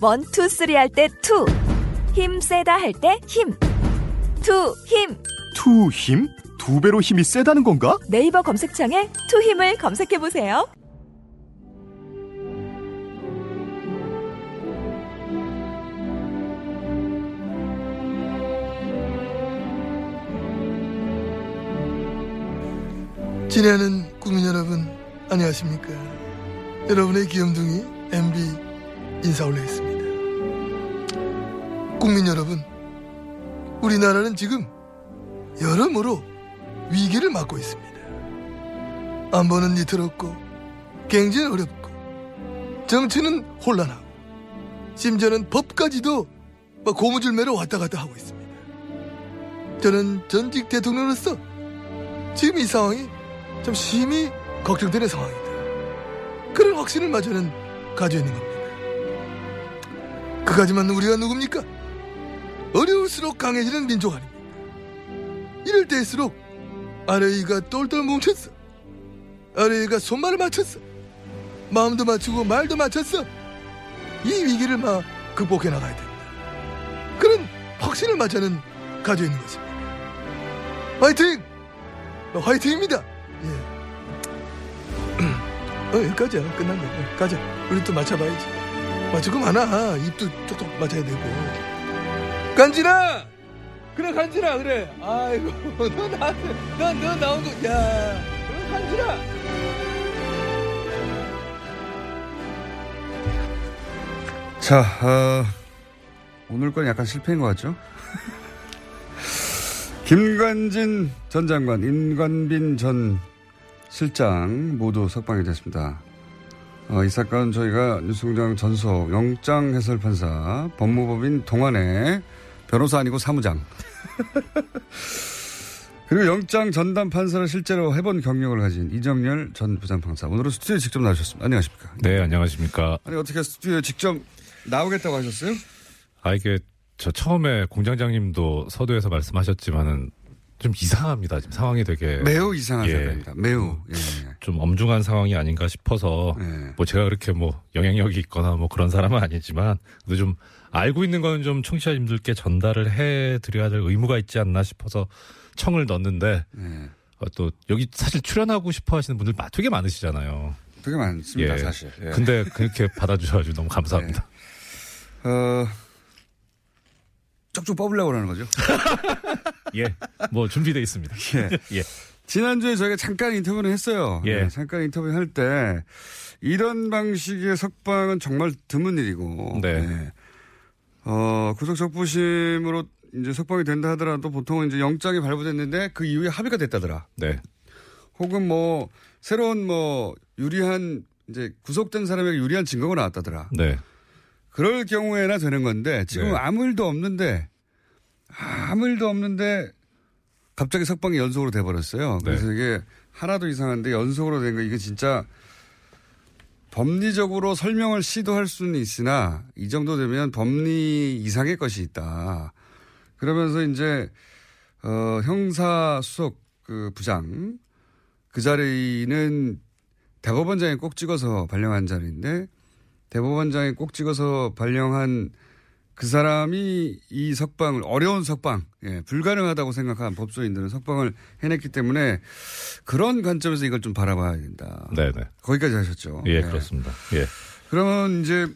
one, two, three 할 때 two. 힘 세다 할 때 힘. two, 힘. 투 힘? 두 배로 힘이 세다는 건가? 네이버 검색창에 투 힘을 검색해 보세요. 지내는 국민 여러분 안녕하십니까 여러분의 귀염둥이 MB 인사 올리겠습니다 국민 여러분 우리나라는 지금 여러모로 위기를 맞고 있습니다 안보는 니트럽고 경제는 어렵고 정치는 혼란하고 심지어는 법까지도 막 고무줄매로 왔다 갔다 하고 있습니다 저는 전직 대통령으로서 지금 이 상황이 좀 심히 걱정되는 상황이다. 그런 확신을 마저는 가지고 있는 겁니다. 그까지만 우리가 누굽니까? 어려울수록 강해지는 민족 아닙니까? 이럴 때일수록 아래위가 똘똘 뭉쳤어. 아래위가 손발을 맞췄어. 마음도 맞추고 말도 맞췄어. 이 위기를 막 극복해 나가야 된다. 그런 확신을 마저는 가지고 있는 것입니다. 화이팅! 화이팅입니다! 예. *clears throat* 어, 여기까지야. 끝났네. 가자. 우리 또 맞춰봐야지. 맞추고 많아. 입도 쪽쪽 맞아야 되고. 간지나! 그래, 간지나, 그래. 아이고, *laughs* 너 나한테, 너, 너 나온 거, 야. 그래, 간지나! 자, 어, 오늘 건 약간 실패인 것 같죠? *laughs* 김관진 전 장관, 임관빈 전 실장 모두 석방이 됐습니다. 어, 이 사건 저희가 뉴스공장 전속 영장 해설 판사 법무법인 동안의 변호사 아니고 사무장 *laughs* 그리고 영장 전담 판사를 실제로 해본 경력을 가진 이정열 전 부장판사 오늘은 스튜디오에 직접 나오셨습니다. 안녕하십니까? 네, 안녕하십니까? 아니 어떻게 스튜디오에 직접 나오겠다고 하셨어요? 아 이게 저 처음에 공장장님도 서두에서 말씀하셨지만은 좀 이상합니다. 지금 상황이 되게 매우 이상한 상황입니다. 매우 예. 좀 엄중한 상황이 아닌가 싶어서 예. 뭐 제가 그렇게 뭐 영향력이 있거나 뭐 그런 사람은 아니지만 그래도 좀 알고 있는 거는 좀 청취자님들께 전달을 해 드려야 될 의무가 있지 않나 싶어서 청을 넣었는데 예. 어, 또 여기 사실 출연하고 싶어 하시는 분들 마- 되게 많으시잖아요. 되게 많습니다, 예. 사실. 예. 근데 그렇게 받아주셔가지고 너무 감사합니다. 어, 쪽쪽 뽑으려고 하는 거죠? *laughs* 예, 뭐 준비돼 있습니다. *laughs* 예. *laughs* 예. 지난주에 저희가 잠깐 인터뷰를 했어요. 예. 네, 잠깐 인터뷰 할 때, 이런 방식의 석방은 정말 드문 일이고, 네. 네. 어, 구속적부심으로 이제 석방이 된다 하더라도 보통은 이제 영장이 발부됐는데 그 이후에 합의가 됐다더라. 네. 혹은 뭐, 새로운 뭐, 유리한, 이제 구속된 사람에게 유리한 증거가 나왔다더라. 네. 그럴 경우에나 되는 건데 지금 네. 아무 일도 없는데 아무 일도 없는데 갑자기 석방이 연속으로 돼버렸어요. 그래서 네. 이게 하나도 이상한데 연속으로 된 거 이게 진짜 법리적으로 설명을 시도할 수는 있으나 이 정도 되면 법리 이상의 것이 있다. 그러면서 이제 어, 형사 수석 그 부장 그 자리는 대법원장이 꼭 찍어서 발령한 자리인데 대법원장이 꼭 찍어서 발령한 그 사람이 이 석방을 어려운 석방, 예, 불가능하다고 생각한 법조인들은 석방을 해냈기 때문에 그런 관점에서 이걸 좀 바라봐야 된다. 네 네. 거기까지 하셨죠. 예, 그렇습니다. 예. 그러면 이제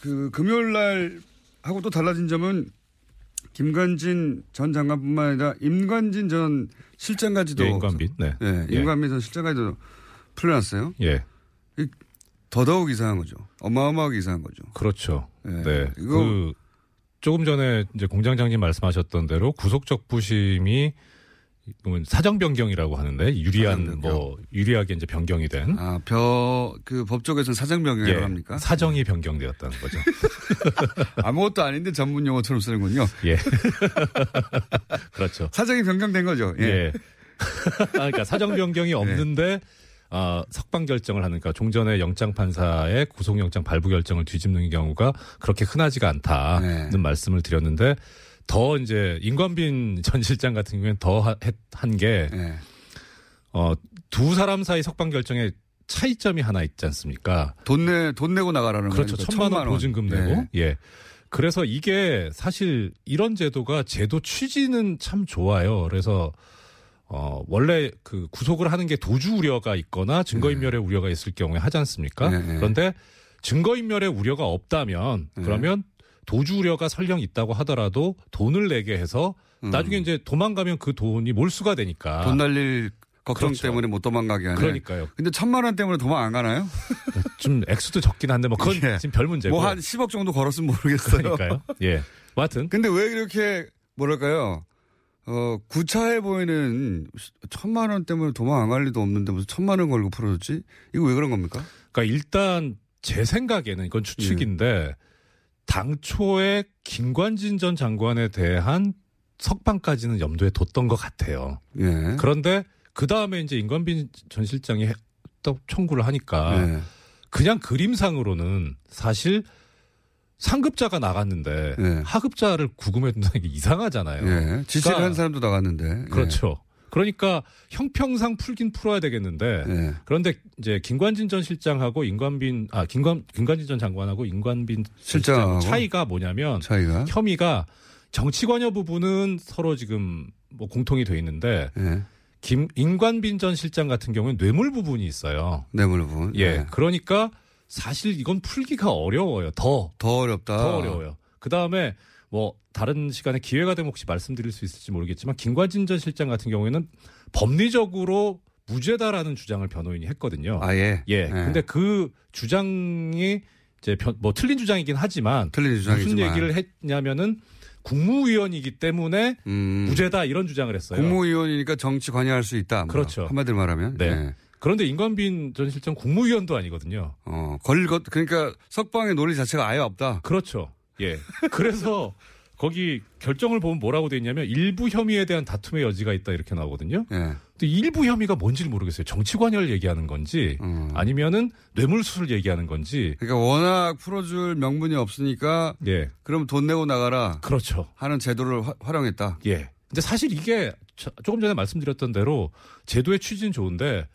그 금요일 날 하고 또 달라진 점은 김관진 전 장관뿐만 아니라 임관진 전 실장까지도 예, 임관빈. 네. 예, 예. 임관빈 전 실장까지도 풀려났어요. 예. 이 더더욱 이상한 거죠. 어마어마하게 이상한 거죠. 그렇죠. 예. 네. 이거- 그 조금 전에 이제 공장장님 말씀하셨던 대로 구속적 부심이 사정 변경이라고 하는데 유리한 뭐 유리하게 이제 변경이 된 아, 벼, 그 법조계에서는 사정 변경이라고 예, 합니까? 사정이 변경되었다는 거죠. *laughs* 아무것도 아닌데 전문 용어처럼 쓰는군요. 예. *laughs* 그렇죠. 사정이 변경된 거죠. 예. 예. *laughs* 아, 그러니까 사정 변경이 없는데 아, 석방 결정을 하니까 종전의 영장 판사의 구속 영장 발부 결정을 뒤집는 경우가 그렇게 흔하지가 않다는 말씀을 드렸는데 더 이제 임관빈 *laughs* 전 실장 같은 경우에는 더 한 게 어, 두 사람 사이 석방 결정에 차이점이 하나 있지 않습니까? 돈 내, 돈 내고 나가라는 그렇죠. 거니까 천만 원 천만 원. 보증금 네. 내고. 예. 그래서 이게 사실 이런 제도가 제도 취지는 참 좋아요. 그래서 어 원래 그 구속을 하는 게 도주 우려가 있거나 증거인멸의 우려가 있을 경우에 하지 않습니까? 네, 네. 그런데 증거인멸의 우려가 없다면 네. 그러면 도주 우려가 설령 있다고 하더라도 돈을 내게 해서 나중에 이제 도망가면 그 돈이 몰수가 되니까 음. 돈 날릴 걱정 그렇죠. 때문에 못 도망가게 하는. 그러니까요. 근데 천만 원 때문에 도망 안 가나요? 좀 액수도 적긴 한데 뭐 그건 예. 지금 별 문제고. 뭐 한 10억 정도 걸었으면 모르겠어요. 그러니까요. 예. 뭐 하여튼. 근데 왜 이렇게 뭐랄까요? 어, 구차해 보이는 천만 원 때문에 도망 안 갈 리도 없는데 무슨 천만 원 걸고 풀어줬지? 이거 왜 그런 겁니까? 그러니까 일단 제 생각에는 이건 추측인데 당초에 김관진 전 장관에 대한 석방까지는 염두에 뒀던 것 같아요. 예. 그런데 그 다음에 이제 임관빈 전 실장이 해- 또 청구를 하니까 예. 그냥 그림상으로는 사실 상급자가 나갔는데 예. 하급자를 구금해 둔다는 게 이상하잖아요. 예. 지시를 그러니까 한 사람도 나갔는데. 예. 그렇죠. 그러니까 형평상 풀긴 풀어야 되겠는데 예. 그런데 이제 김관진 전 실장하고 임관빈 아 김관 김관진 전 장관하고 임관빈? 실장 차이가 뭐냐면 차이가? 혐의가 정치 관여 부분은 서로 지금 뭐 공통이 돼 있는데 예. 김 임관빈 전 실장 같은 경우는 뇌물 부분이 있어요. 뇌물 부분. 예. 그러니까 사실 이건 풀기가 어려워요. 더. 더 어렵다. 더 어려워요. 그 다음에 뭐 다른 시간에 기회가 되면 혹시 말씀드릴 수 있을지 모르겠지만 김관진 전 실장 같은 경우에는 법리적으로 무죄다라는 주장을 변호인이 했거든요. 아 예. 예. 근데 그 주장이 이제 변- 뭐 틀린 주장이긴 하지만 틀린 무슨 주장이지만. 얘기를 했냐면은 국무위원이기 때문에 음. 무죄다 이런 주장을 했어요. 국무위원이니까 정치 관여할 수 있다. 뭐. 그렇죠. 한마디로 말하면. 네. 예. 그런데 임관빈 전 실장 국무위원도 아니거든요. 어, 걸 것, 그러니까 석방의 논리 자체가 아예 없다. 그렇죠. 예. 그래서 거기 결정을 보면 뭐라고 돼 있냐면 일부 혐의에 대한 다툼의 여지가 있다 이렇게 나오거든요. 예. 근데 일부 혐의가 뭔지를 모르겠어요. 정치 관여를 얘기하는 건지 아니면은 뇌물수를 얘기하는 건지. 그러니까 워낙 풀어줄 명분이 없으니까. 예. 그럼 돈 내고 나가라. 그렇죠. 하는 제도를 화- 활용했다. 예. 근데 사실 이게 저- 조금 전에 말씀드렸던 대로 제도의 취지는 좋은데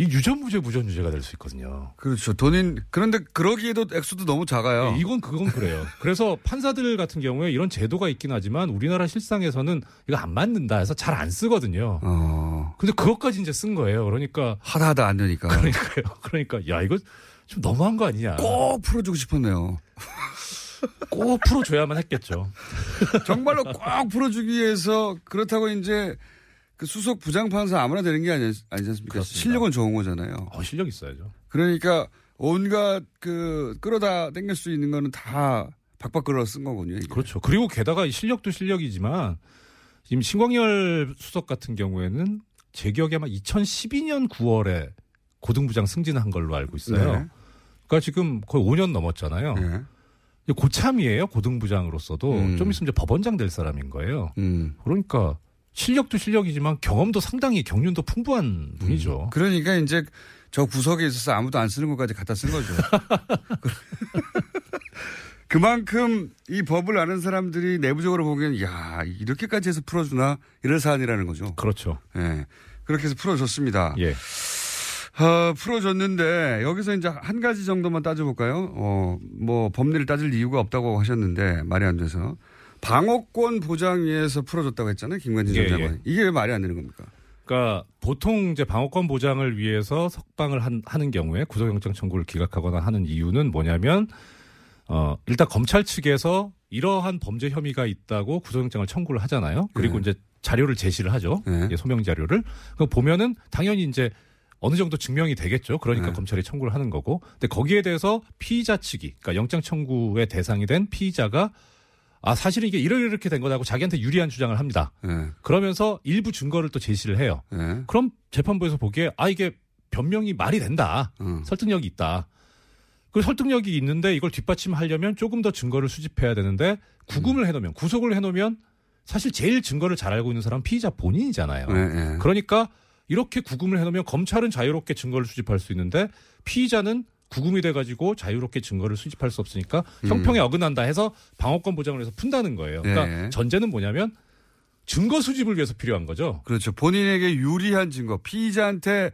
이 유전무죄 무전유죄가 될 수 있거든요. 그렇죠. 돈인, 그런데 그러기에도 액수도 너무 작아요. 예, 이건 그건 그래요. 그래서 판사들 같은 경우에 이런 제도가 있긴 하지만 우리나라 실상에서는 이거 안 맞는다 해서 잘 안 쓰거든요. 어. 근데 그것까지 이제 쓴 거예요. 그러니까 하다 하다 안 되니까. *laughs* 그러니까요. 그러니까 야 이거 좀 너무한 거 아니냐. 꼭 풀어주고 싶었네요. *laughs* 꼭 풀어줘야만 했겠죠. 정말로 꼭 풀어주기 위해서 그렇다고 이제 그 수석 부장판사 아무나 되는 게 아니, 아니지 않습니까? 그렇습니다. 실력은 좋은 거잖아요. 어, 실력 있어야죠. 그러니까 온갖 그 끌어다 땡길 수 있는 거는 다 박박 끌어 쓴 거군요. 이게. 그렇죠. 그리고 게다가 이 실력도 실력이지만 지금 신광열 수석 같은 경우에는 제 기억에 아마 2012년 9월에 고등부장 승진한 걸로 알고 있어요. 네. 그러니까 지금 거의 5년 넘었잖아요. 이제 고참이에요. 고등부장으로서도 음. 좀 있으면 이제 법원장 될 사람인 거예요. 음. 그러니까 실력도 실력이지만 경험도 상당히 경륜도 풍부한 분이죠. 그러니까 이제 저 구석에 있어서 아무도 안 쓰는 것까지 갖다 쓴 거죠. *laughs* 그만큼 이 법을 아는 사람들이 내부적으로 보기엔 야 이렇게까지 해서 풀어주나 이런 사안이라는 거죠. 그렇죠. 예. 그렇게 해서 풀어줬습니다. 예. 어, 풀어줬는데 여기서 이제 한 가지 정도만 따져볼까요? 어, 뭐 법리를 따질 이유가 없다고 하셨는데 말이 안 돼서 방어권 보장 위해서 풀어줬다고 했잖아요. 김관진 전 예, 장관이. 예. 이게 왜 말이 안 되는 겁니까? 그러니까 보통 이제 방어권 보장을 위해서 석방을 한, 하는 경우에 구속영장 청구를 기각하거나 하는 이유는 뭐냐면 어, 일단 검찰 측에서 이러한 범죄 혐의가 있다고 구속영장을 청구를 하잖아요. 그리고 네. 이제 자료를 제시를 하죠. 예, 소명 자료를. 그 보면은 당연히 이제 어느 정도 증명이 되겠죠. 그러니까 네. 검찰이 청구를 하는 거고. 근데 거기에 대해서 피의자 측이, 그러니까 영장 청구의 대상이 된 피의자가 아 사실은 이게 이렇게 이렇게 된 거다고 자기한테 유리한 주장을 합니다. 네. 그러면서 일부 증거를 또 제시를 해요. 그럼 재판부에서 보기에 아 이게 변명이 말이 된다. 음. 설득력이 있다. 그 설득력이 있는데 이걸 뒷받침하려면 조금 더 증거를 수집해야 되는데 구금을 해놓으면 구속을 해놓으면 사실 제일 증거를 잘 알고 있는 사람은 피의자 본인이잖아요. 네, 네. 그러니까 이렇게 구금을 해놓으면 검찰은 자유롭게 증거를 수집할 수 있는데 피의자는 구금이 돼가지고 자유롭게 증거를 수집할 수 없으니까 음. 형평에 어긋난다 해서 방어권 보장을 해서 푼다는 거예요. 그러니까 네. 전제는 뭐냐면 증거 수집을 위해서 필요한 거죠. 그렇죠. 본인에게 유리한 증거, 피의자한테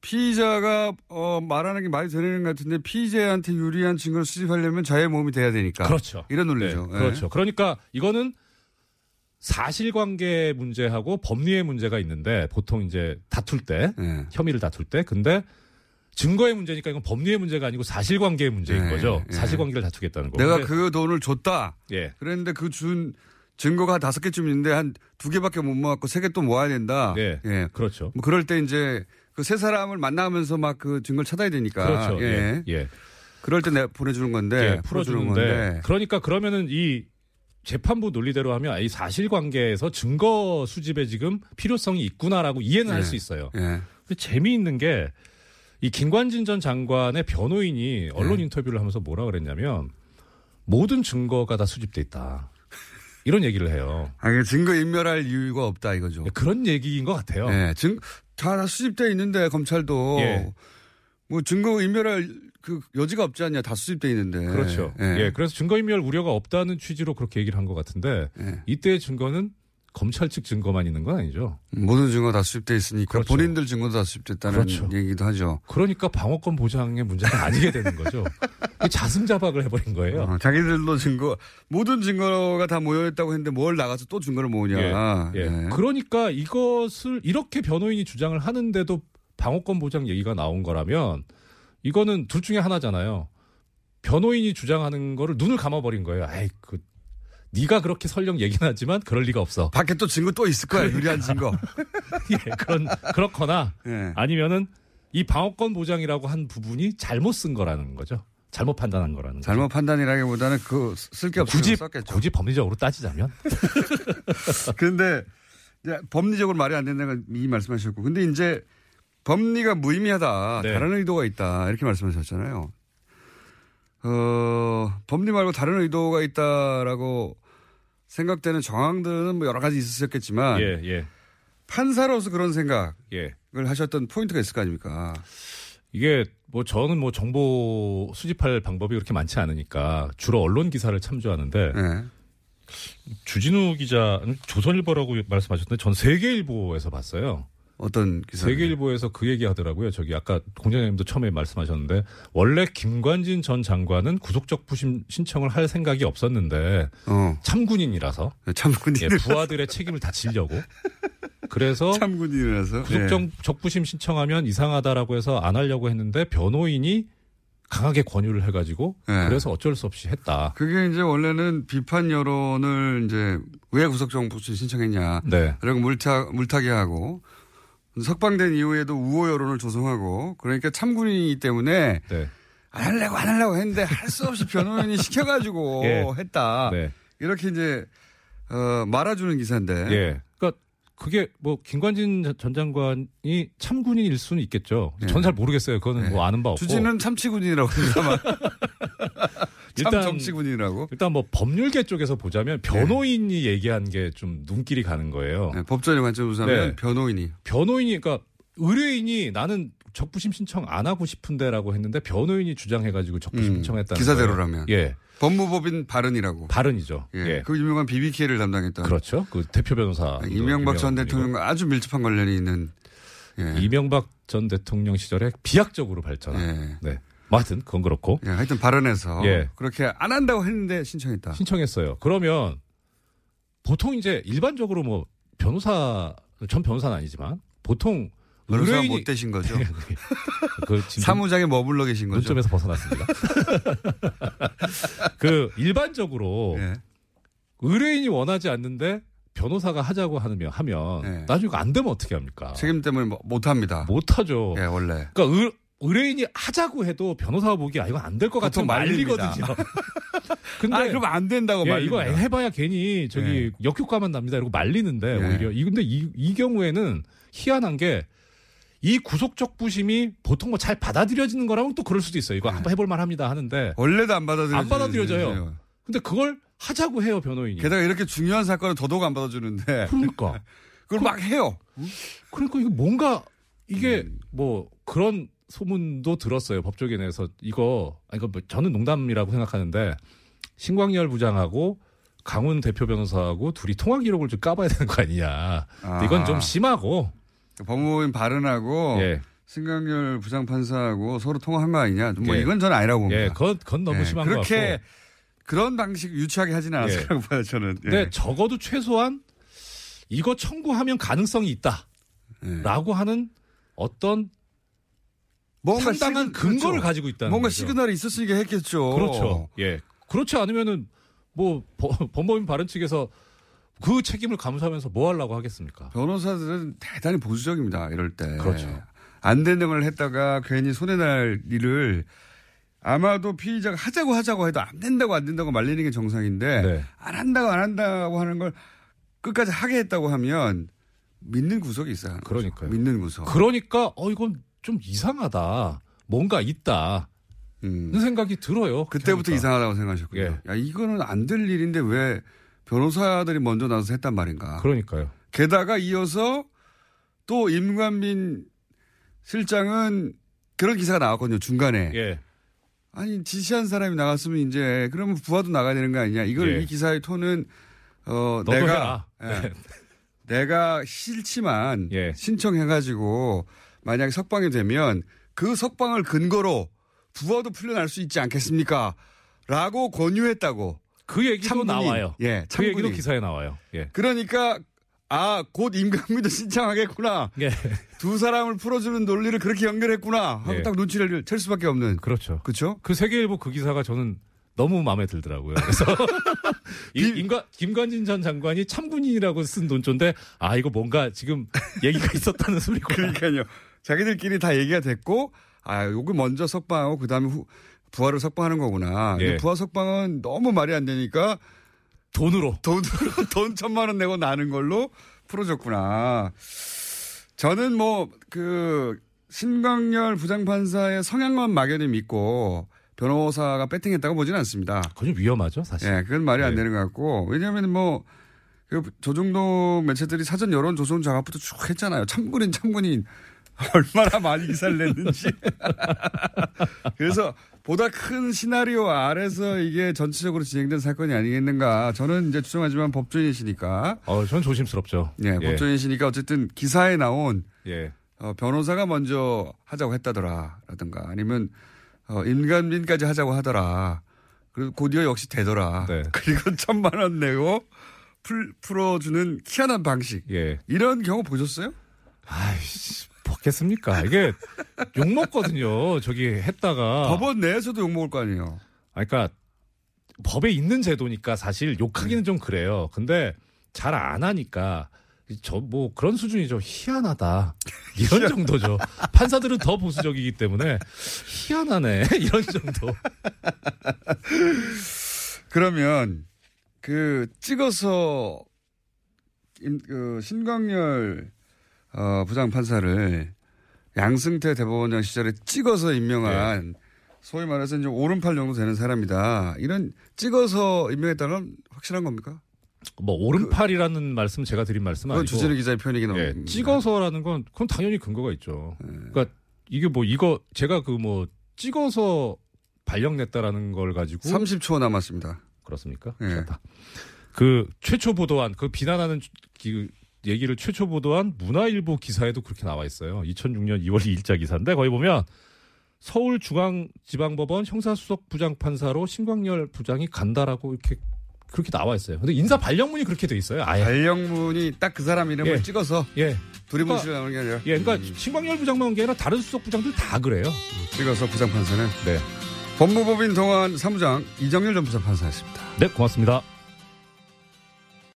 피의자가 어, 말하는 게 말이 되는 것 같은데 피의자한테 유리한 증거를 수집하려면 자의 몸이 돼야 되니까. 그렇죠. 이런 논리죠. 네, 그렇죠. 그러니까 이거는 사실관계 문제하고 법리의 문제가 있는데 보통 이제 다툴 때 네. 혐의를 다툴 때 근데 증거의 문제니까 이건 법리의 문제가 아니고 사실관계의 문제인 네, 거죠. 네. 사실관계를 다투겠다는 거. 내가 그 돈을 줬다. 예. 그랬는데 그 준 증거가 한 다섯 개쯤 있는데 한 두 개밖에 못 모았고 세 개 또 모아야 된다. 네. 예. 그렇죠. 뭐 그럴 때 이제 그 세 사람을 만나면서 막 그 증거를 찾아야 되니까. 그렇죠. 예. 예. 예. 그럴 때 내가 보내주는 건데. 예, 풀어주는데 그러니까 그러면은 이 재판부 논리대로 하면 이 사실관계에서 증거 수집에 지금 필요성이 있구나라고 이해는 할 예. 수 있어요. 예. 재미있는 게 이 김관진 전 장관의 변호인이 언론 예. 인터뷰를 하면서 뭐라 그랬냐면 모든 증거가 다 수집돼 있다. 이런 얘기를 해요. 아, 이게 증거 인멸할 이유가 없다 이거죠. 그런 얘기인 것 같아요. 예. 증, 다 수집돼 있는데 검찰도. 예. 뭐 증거 인멸할 그 여지가 없지 않냐. 다 수집돼 있는데. 그렇죠. 예. 그래서 증거 인멸 우려가 없다는 취지로 그렇게 얘기를 한 것 같은데 예. 이때의 증거는 검찰 측 증거만 있는 건 아니죠. 모든 증거 다 수집돼 있으니까 그렇죠. 본인들 증거도 다 수집됐다는 그렇죠. 얘기도 하죠. 그러니까 방어권 보장의 문제가 아니게 되는 거죠. 그 자승자박을 해버린 거예요. 어, 자기들도 증거 모든 증거가 다 모여있다고 했는데 뭘 나가서 또 증거를 모으냐. 예, 예. 예. 그러니까 이것을 이렇게 변호인이 주장을 하는데도 방어권 보장 얘기가 나온 거라면 이거는 둘 중에 하나잖아요. 변호인이 주장하는 거를 눈을 감아버린 거예요. 아이 그 네가 그렇게 설령 얘기는 하지만 그럴 리가 없어. 밖에 또 증거 또 있을 거야. 유리한 증거. *laughs* 예, 그런 그렇거나 예. 아니면은 이 방어권 보장이라고 한 부분이 잘못 쓴 거라는 거죠. 잘못 판단한 거라는 거죠. 잘못 판단이라기보다는 그 쓸 게 없어서 굳이 썼겠죠. 굳이 법리적으로 따지자면 *laughs* 그런데 이제 법리적으로 말이 안 된다는 이 말씀하셨고, 근데 이제 법리가 무의미하다, 네. 다른 의도가 있다 이렇게 말씀하셨잖아요. 어, 법리 말고 다른 의도가 있다라고 생각되는 정황들은 뭐 여러 가지 있으셨겠지만 예, 예. 판사로서 그런 생각을 예. 하셨던 포인트가 있을 거 아닙니까? 이게 뭐 저는 뭐 정보 수집할 방법이 그렇게 많지 않으니까 주로 언론 기사를 참조하는데 네. 주진우 기자는 조선일보라고 말씀하셨는데 전 세계일보에서 봤어요. 어떤 기사? 세계일보에서 그 얘기 하더라고요. 저기 아까 공장장님도 처음에 말씀하셨는데 원래 김관진 전 장관은 구속적 부심 신청을 할 생각이 없었는데 어. 참군인이라서 참군인 예, 부하들의 책임을 다 지려고 그래서 참군인이라서 구속적 예. 적부심 신청하면 이상하다라고 해서 안 하려고 했는데 변호인이 강하게 권유를 해가지고 예. 그래서 어쩔 수 없이 했다. 그게 이제 원래는 비판 여론을 이제 왜 구속정부심 신청했냐. 네. 그리고 물타, 물타기 하고 석방된 이후에도 우호 여론을 조성하고 그러니까 참군인이기 때문에 네. 안 하려고 안 하려고 했는데 할 수 없이 변호인이 *laughs* 시켜가지고 예. 했다. 네. 이렇게 이제 어, 말아주는 기사인데. 예. 그러니까 그게 뭐 김관진 전 장관이 참군인일 수는 있겠죠. 예. 전잘 모르겠어요. 그거는 뭐 아는 바 없고. 주진은 참치군인이라고 합니다만. *laughs* 참 일단- 정치군이라고. 일단 뭐 법률계 쪽에서 보자면 변호인이 얘기한 게 좀 눈길이 가는 거예요. 네, 법전의 관점에서 하면 네. 변호인이. 변호인이 그러니까 의뢰인이 나는 적부심 신청 안 하고 싶은데라고 했는데 변호인이 주장해가지고 적부심 음, 신청했다는 기사대로라면. 거예요. 예, 법무법인 발언이라고. 발언이죠. 예. 예. 그 유명한 비비케를 담당했던. 그렇죠. 그 대표 변호사 이명박 전 대통령과 아주 밀접한 관련이 있는. 예. 이명박 전 대통령 시절에 비약적으로 발전한. 예. 네. 뭐 하여튼 그건 그렇고 예, 하여튼 발언해서 예. 그렇게 안 한다고 했는데 신청했다. 신청했어요. 그러면 보통 이제 일반적으로 뭐 변호사 전 변호사는 아니지만 보통 변호사가 의뢰인이- 못 되신 거죠. *laughs* 그 *laughs* 지금 사무장에 머물러 계신 거죠. 논점에서 벗어났습니다. *laughs* 그 일반적으로 예. 의뢰인이 원하지 않는데 변호사가 하자고 하면 하면 예. 나중에 안 되면 어떻게 합니까? 책임 때문에 뭐- 못합니다. 못 하죠. 예, 원래. 그러니까 의, 의뢰인이 하자고 해도 변호사가 보기 아 이거 안될것 말립니다. 말리거든요. *laughs* 근데 아, 그럼 안 된다고 예, 말립니다. 이거 해봐야 괜히 저기 예. 역효과만 납니다. 이러고 말리는데 예. 오히려 이 근데 이, 이 경우에는 희한한 게 이 구속적 부심이 보통 뭐 잘 받아들여지는 거라면 또 그럴 수도 있어요. 이거 한번 해볼 만합니다 하는데 원래도 안 받아들여져요. 안 받아들여져요. 근데 그걸 하자고 해요 변호인이. 게다가 이렇게 중요한 사건을 더더욱 안 받아주는데. 그러니까. *laughs* 그걸 막 해요. 그러니까 이거 뭔가 이게 음. 뭐 그런 소문도 들었어요 법조계 내에서 이거 아니 이거 뭐 저는 농담이라고 생각하는데 신광열 부장하고 강훈 대표 변호사하고 둘이 통화 기록을 좀 까봐야 되는 거 아니냐. 근데 이건 좀 아. 심하고 법무부인 발언하고 예. 신강렬 부장판사하고 서로 통화한 거 아니냐. 뭐 예. 이건 저는 아니라고 봅니다. 예, 그건, 그건 너무 예, 심한 것 그렇게 같고. 그런 방식 유치하게 하진 않았다고 봐요, 저는. 예. 근데 적어도 최소한 이거 청구하면 가능성이 있다. 예. 라고 하는 어떤 뭔가 상당한 시그- 근거를 그렇죠. 가지고 있다는 뭔가 거죠. 시그널이 있었으니까 했겠죠. 그렇죠. 예. 그렇지 않으면은 뭐 법- 법무법인 발언 측에서 그 책임을 감수하면서 뭐 하려고 하겠습니까? 변호사들은 대단히 보수적입니다. 이럴 때. 그렇죠. 안 되는 걸 했다가 괜히 손해 날 일을 아마도 피의자가 하자고 하자고 해도 안 된다고 안 된다고 말리는 게 정상인데 네. 안 한다고 안 한다고 하는 걸 끝까지 하게 했다고 하면 믿는 구석이 있어요. 그러니까요. 믿는 구석. 그러니까 어 이건 좀 이상하다. 뭔가 있다. 는 생각이 들어요. 음. 그때부터 그러니까. 이상하다고 생각하셨군요. 예. 야, 이거는 안 될 일인데 왜 변호사들이 먼저 나서서 했단 말인가. 그러니까요. 게다가 이어서 또 임관민 실장은 그런 기사가 나왔거든요. 중간에. 예. 아니 지시한 사람이 나갔으면 이제 그러면 부하도 나가야 되는 거 아니냐. 이걸 예. 이 기사의 톤은 어 내가. 예. 내가 싫지만 예. 신청해가지고 만약에 석방이 되면 그 석방을 근거로 부하도 풀려날 수 있지 않겠습니까? 라고 권유했다고. 그 얘기도 참군이. 나와요. 예, 그 얘기도. 기사에 나와요. 예. 그러니까 아, 곧 임금미도 *laughs* 신청하겠구나. 예. 두 사람을 풀어주는 논리를 그렇게 연결했구나. 하고 예. 딱 눈치를 챌 수밖에 없는. 그렇죠. 그렇죠? 그 세계일보 그 기사가 저는 너무 마음에 들더라고요. 그래서 *laughs* 이- 임관, 김관진 전 장관이 참군인이라고 쓴 논조인데 아 이거 뭔가 지금 얘기가 있었다는 소리고. 그러니까요. 자기들끼리 다 얘기가 됐고 아, 요거 먼저 석방하고 그다음에 후, 부하를 석방하는 거구나. 예. 부하 석방은 너무 말이 안 되니까 돈으로 돈으로 *laughs* 돈 천만 원 내고 나는 걸로 풀어줬구나. 저는 뭐 그 신광열 부장판사의 성향만 막연히 믿고 변호사가 배팅했다고 보지는 않습니다. 그건 위험하죠, 사실. 예, 그건 말이 안 되는 것 같고 왜냐하면 뭐. 그 조정동 매체들이 사전 여론 조성 작업부터 쭉 했잖아요. 참군인 참군인 *laughs* 얼마나 많이 기사를 냈는지. *laughs* 그래서 보다 큰 시나리오 아래서 이게 전체적으로 진행된 사건이 아니겠는가. 저는 이제 추정하지만 법조인이시니까. 어, 전 조심스럽죠. 예, 예. 법조인이시니까 어쨌든 기사에 나온 예. 어, 변호사가 먼저 하자고 했다더라. 라든가 아니면 어, 임관민까지 하자고 하더라. 그리고 곧이어 역시 되더라. 네. *laughs* 그리고 천만 원 내고 풀, 풀어주는 희한한 방식. 예. 이런 경우 보셨어요? 아이씨, 먹겠습니까? 이게 욕 먹거든요. 저기 했다가. 법원 내에서도 욕 먹을 거 아니에요. 아, 그러니까 법에 있는 제도니까 사실 욕하기는 좀 그래요. 근데 잘 안 하니까 저 뭐 그런 수준이죠. 희한하다. *laughs* 이런 정도죠. 판사들은 더 보수적이기 때문에 희한하네. *laughs* 이런 정도. 그러면 그 찍어서 임, 그 신광열 어, 부장 판사를 양승태 대법원장 시절에 찍어서 임명한 소위 말해서 이제 오른팔 정도 되는 사람이다. 이런 찍어서 임명했다는 확실한 겁니까? 뭐 오른팔이라는 말씀 제가 드린 그건 아니고 주진우 기자의 표현이긴 예, 합니다. 찍어서라는 건 그건 당연히 근거가 있죠. 네. 그러니까 이게 뭐 이거 제가 그 뭐 찍어서 발령냈다라는 걸 가지고 30초 남았습니다. 그렇습니까? 예. 좋다. 그 최초 보도한 그 비난하는 그 얘기를 최초 보도한 문화일보 기사에도 그렇게 나와 있어요. 2006년 2월 2일자 기사인데 거기 보면 서울중앙지방법원 형사수석 부장판사로 신광열 부장이 간다라고 이렇게 그렇게 나와 있어요. 근데 인사 발령문이 그렇게 돼 있어요. 아예. 발령문이 딱 그 사람 이름을 예. 찍어서 예. 두리번씩 나오는 게 아니라 예, 그러니까 신광열 부장만 온 게 아니라 다른 수석 부장들 다 그래요. 찍어서 부장 판사는 네. 법무법인 동안 사무장 이정일 전부장 판사였습니다. 네, 고맙습니다.